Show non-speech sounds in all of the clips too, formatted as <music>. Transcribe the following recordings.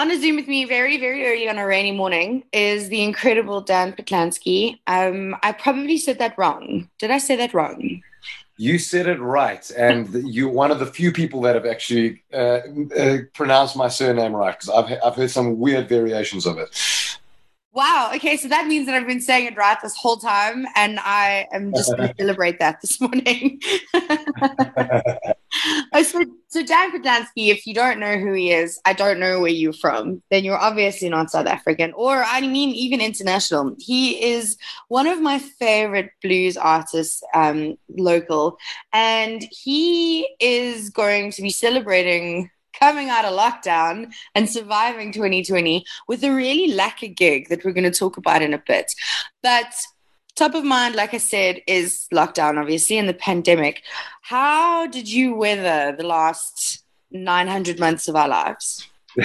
On a Zoom with me very, very early on a rainy morning is the incredible Dan Patlansky. Um, I probably said that wrong. Did I say that wrong? You said it right, and <laughs> you're one of the few people that have actually uh, uh, pronounced my surname right because I've I've heard some weird variations of it. Wow. Okay, so that means that I've been saying it right this whole time, and I am just going <laughs> to celebrate that this morning. <laughs> oh, so, so Dan Patlansky, if you don't know who he is, I don't know where you're from, then you're obviously not South African, or I mean, even international. He is one of my favorite blues artists, um, local, and he is going to be celebrating coming out of lockdown and surviving 2020 with a really lacquer gig that we're going to talk about in a bit. But top of mind, like I said, is lockdown, obviously, and the pandemic. How did you weather the last 900 months of our lives? <laughs>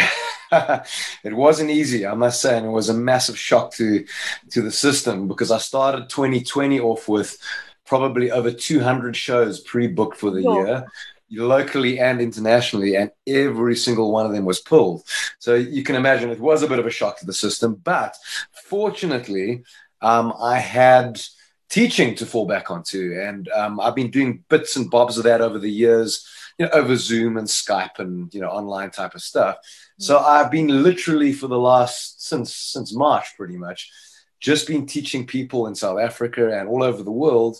it wasn't easy, I must say, and it was a massive shock to to the system because I started 2020 off with probably over 200 shows pre-booked for the year locally and internationally, and every single one of them was pulled. So you can imagine it was a bit of a shock to the system. But fortunately, um, I had teaching to fall back onto, and um, I've been doing bits and bobs of that over the years, you know, over Zoom and Skype and you know online type of stuff. So mm. I've been literally for the last since since March, pretty much, just been teaching people in South Africa and all over the world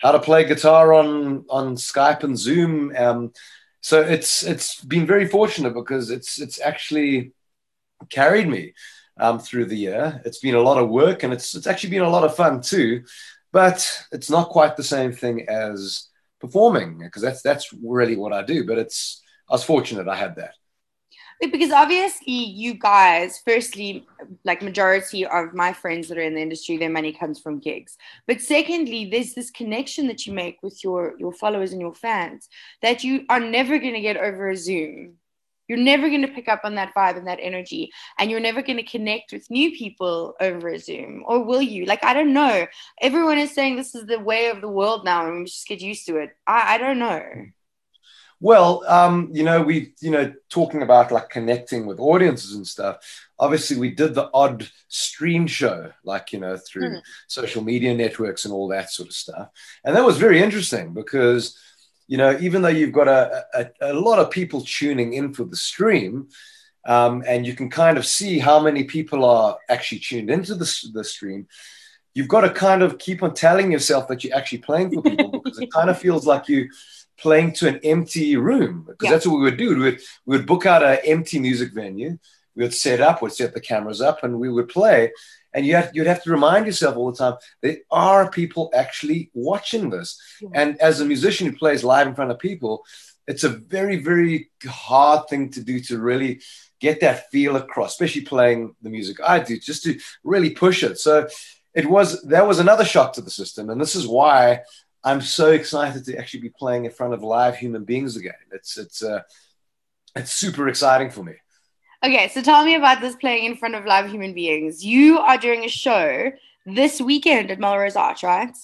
how to play guitar on on Skype and Zoom. Um, so it's it's been very fortunate because it's it's actually carried me um, through the year. It's been a lot of work and it's it's actually been a lot of fun too, but it's not quite the same thing as performing because that's that's really what I do. But it's I was fortunate I had that because obviously you guys firstly like majority of my friends that are in the industry their money comes from gigs. But secondly there's this connection that you make with your your followers and your fans that you are never going to get over a zoom. You're never going to pick up on that vibe and that energy and you're never going to connect with new people over a zoom or will you? Like i don't know. Everyone is saying this is the way of the world now and we just get used to it. I, I don't know well, um, you know, we, you know, talking about like connecting with audiences and stuff. Obviously, we did the odd stream show, like, you know, through mm. social media networks and all that sort of stuff. And that was very interesting because, you know, even though you've got a, a, a lot of people tuning in for the stream, um, and you can kind of see how many people are actually tuned into the, the stream, you've got to kind of keep on telling yourself that you're actually playing for people <laughs> because it kind of feels like you, playing to an empty room because yeah. that's what we would do. We would, we would book out an empty music venue. We would set up, we'd set the cameras up, and we would play. And you have, you'd have to remind yourself all the time there are people actually watching this. Yeah. And as a musician who plays live in front of people, it's a very, very hard thing to do to really get that feel across, especially playing the music I do, just to really push it. So it was that was another shock to the system. And this is why I'm so excited to actually be playing in front of live human beings again. It's it's uh, it's super exciting for me. Okay, so tell me about this playing in front of live human beings. You are doing a show this weekend at Melrose Arch, right?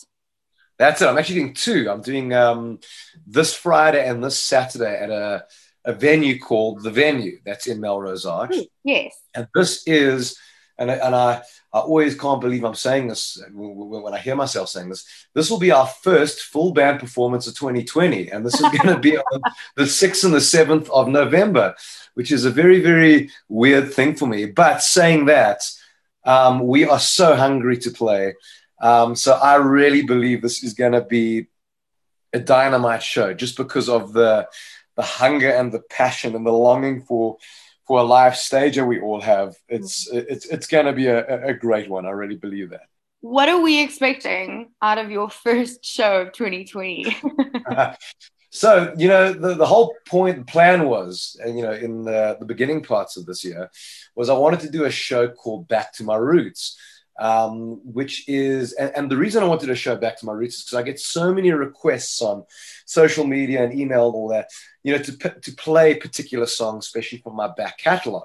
That's it. I'm actually doing two. I'm doing um, this Friday and this Saturday at a, a venue called The Venue. That's in Melrose Arch. Yes. And this is, and, and I, I always can't believe I'm saying this when I hear myself saying this. This will be our first full band performance of 2020, and this is going to be on the 6th and the 7th of November, which is a very, very weird thing for me. But saying that, um, we are so hungry to play. Um, so I really believe this is going to be a dynamite show just because of the the hunger and the passion and the longing for for a live stager we all have. It's mm. it's it's going to be a, a great one. I really believe that. What are we expecting out of your first show of 2020? <laughs> so you know the, the whole point plan was and you know in the, the beginning parts of this year was i wanted to do a show called back to my roots um, which is, and, and, the reason I wanted to show back to my roots is because I get so many requests on social media and email and all that, you know, to, to play particular songs, especially from my back catalog.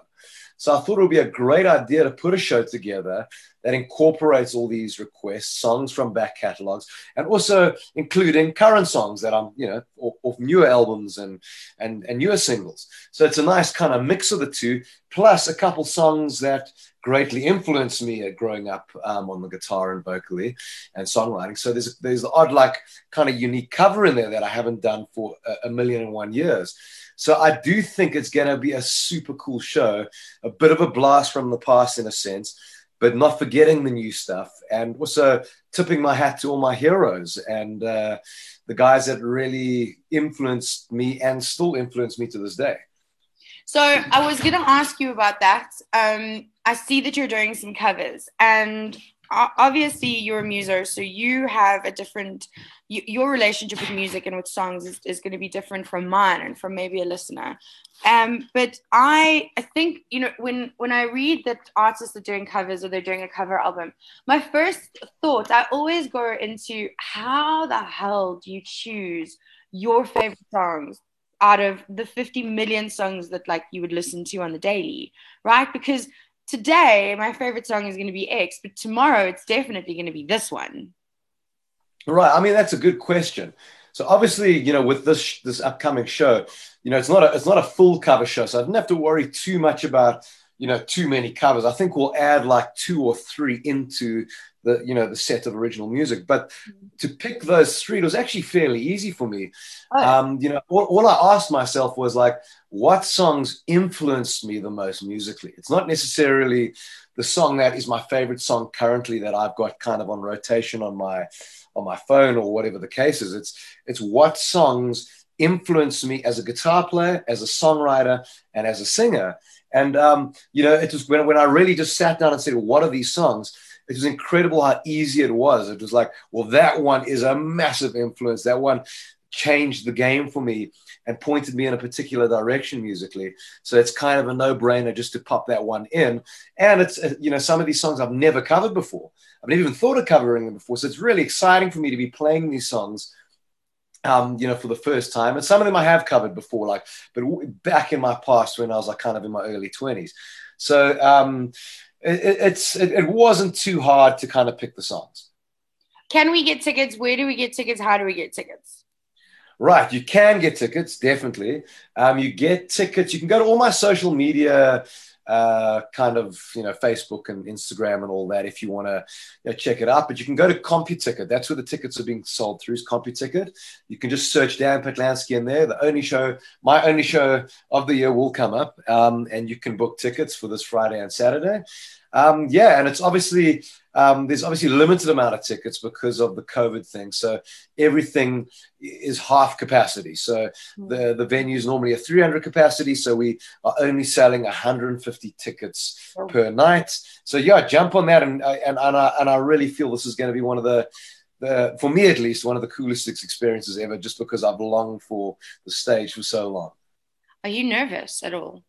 So I thought it would be a great idea to put a show together that incorporates all these requests, songs from back catalogs, and also including current songs that I'm, you know, off newer albums and, and, and newer singles. So it's a nice kind of mix of the two, plus a couple songs that greatly influenced me growing up um, on the guitar and vocally and songwriting. So there's there's the odd like kind of unique cover in there that I haven't done for a, a million and one years. So I do think it's going to be a super cool show, a bit of a blast from the past in a sense, but not forgetting the new stuff, and also tipping my hat to all my heroes and uh, the guys that really influenced me and still influence me to this day. So I was going to ask you about that. Um, I see that you're doing some covers, and obviously you're a muser, so you have a different. your relationship with music and with songs is, is going to be different from mine and from maybe a listener. Um, but I, I think you know when when I read that artists are doing covers or they're doing a cover album, my first thought I always go into how the hell do you choose your favorite songs out of the 50 million songs that like you would listen to on the daily, right? Because today my favorite song is going to be X, but tomorrow it's definitely going to be this one. Right. I mean, that's a good question. So obviously, you know, with this this upcoming show, you know, it's not a it's not a full cover show, so I didn't have to worry too much about you know too many covers. I think we'll add like two or three into the you know the set of original music. But to pick those three, it was actually fairly easy for me. Oh. Um, you know, all, all, I asked myself was like, what songs influenced me the most musically? It's not necessarily the song that is my favorite song currently that I've got kind of on rotation on my on my phone or whatever the case is. It's it's what songs influenced me as a guitar player, as a songwriter, and as a singer. And um, you know, it was when, when I really just sat down and said, what are these songs? it was incredible how easy it was. It was like, well, that one is a massive influence. That one changed the game for me and pointed me in a particular direction musically. So it's kind of a no-brainer just to pop that one in. And it's uh, you know some of these songs I've never covered before. I've never even thought of covering them before. So it's really exciting for me to be playing these songs. Um, you know, for the first time, and some of them I have covered before, like, but back in my past when I was like kind of in my early twenties. So, um, it, it's it, it wasn't too hard to kind of pick the songs. Can we get tickets? Where do we get tickets? How do we get tickets? Right, you can get tickets, definitely. Um, you get tickets. You can go to all my social media uh, kind of you know Facebook and Instagram and all that if you want to you know, check it out. But you can go to CompuTicket. That's where the tickets are being sold through. Is CompuTicket. You can just search Dan Patlansky in there. The only show, my only show of the year will come up, um, and you can book tickets for this Friday and Saturday. Um, yeah, and it's obviously um, there's obviously a limited amount of tickets because of the COVID thing. So everything is half capacity. So hmm. the the venue is normally a 300 capacity. So we are only selling 150 tickets oh. per night. So yeah, jump on that, and and and I, and I really feel this is going to be one of the the, for me at least, one of the coolest experiences ever, just because I've longed for the stage for so long. Are you nervous at all?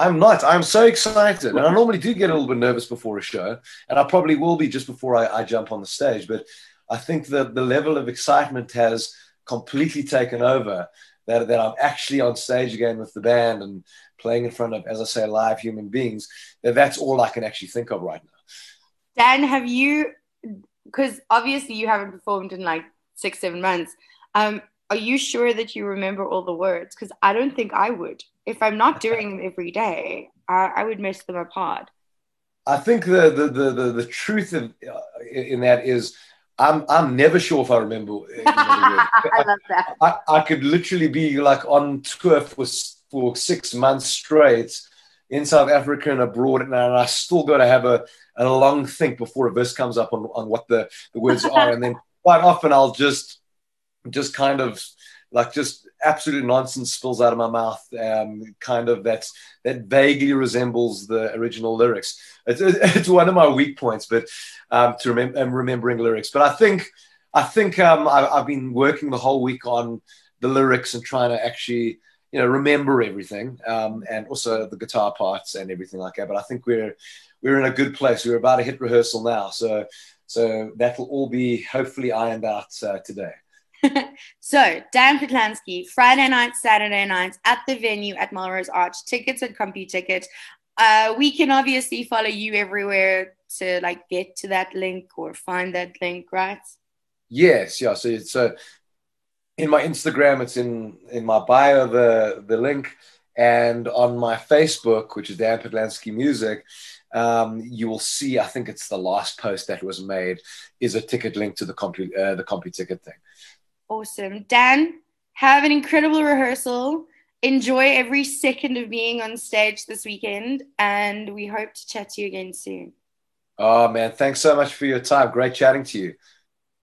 I'm not. I'm so excited. And I normally do get a little bit nervous before a show, and I probably will be just before I, I jump on the stage. But I think that the level of excitement has completely taken over. That, that I'm actually on stage again with the band and playing in front of, as I say, live human beings. That that's all I can actually think of right now. Dan, have you? Because obviously you haven't performed in like six, seven months. Um, are you sure that you remember all the words? Because I don't think I would if I'm not doing them every day, I, I would miss them apart. I think the the the the, the truth of, uh, in that is. I'm I'm never sure if I remember. <laughs> I love that. I, I could literally be like on tour for for six months straight in South Africa and abroad, and I still got to have a, a long think before a verse comes up on, on what the, the words are, and then quite often I'll just just kind of like just absolute nonsense spills out of my mouth. Um, kind of that that vaguely resembles the original lyrics. It's, <laughs> it's one of my weak points, but um, to remember um, remembering lyrics. But I think I think um, I, I've been working the whole week on the lyrics and trying to actually you know remember everything um, and also the guitar parts and everything like that. But I think we're we're in a good place. We're about to hit rehearsal now, so so that'll all be hopefully ironed out uh, today. <laughs> so, Dan Patlansky, Friday night, Saturday nights at the venue at Melrose Arch. Tickets at CompuTicket. uh, we can obviously follow you everywhere to like get to that link or find that link, right? Yes, yeah. So in my Instagram, it's in in my bio the the link, and on my Facebook, which is Dan Patlansky Music, um, you will see. I think it's the last post that was made is a ticket link to the compy uh, the compy ticket thing. Awesome, Dan. Have an incredible rehearsal. Enjoy every second of being on stage this weekend, and we hope to chat to you again soon. Oh man, thanks so much for your time. Great chatting to you.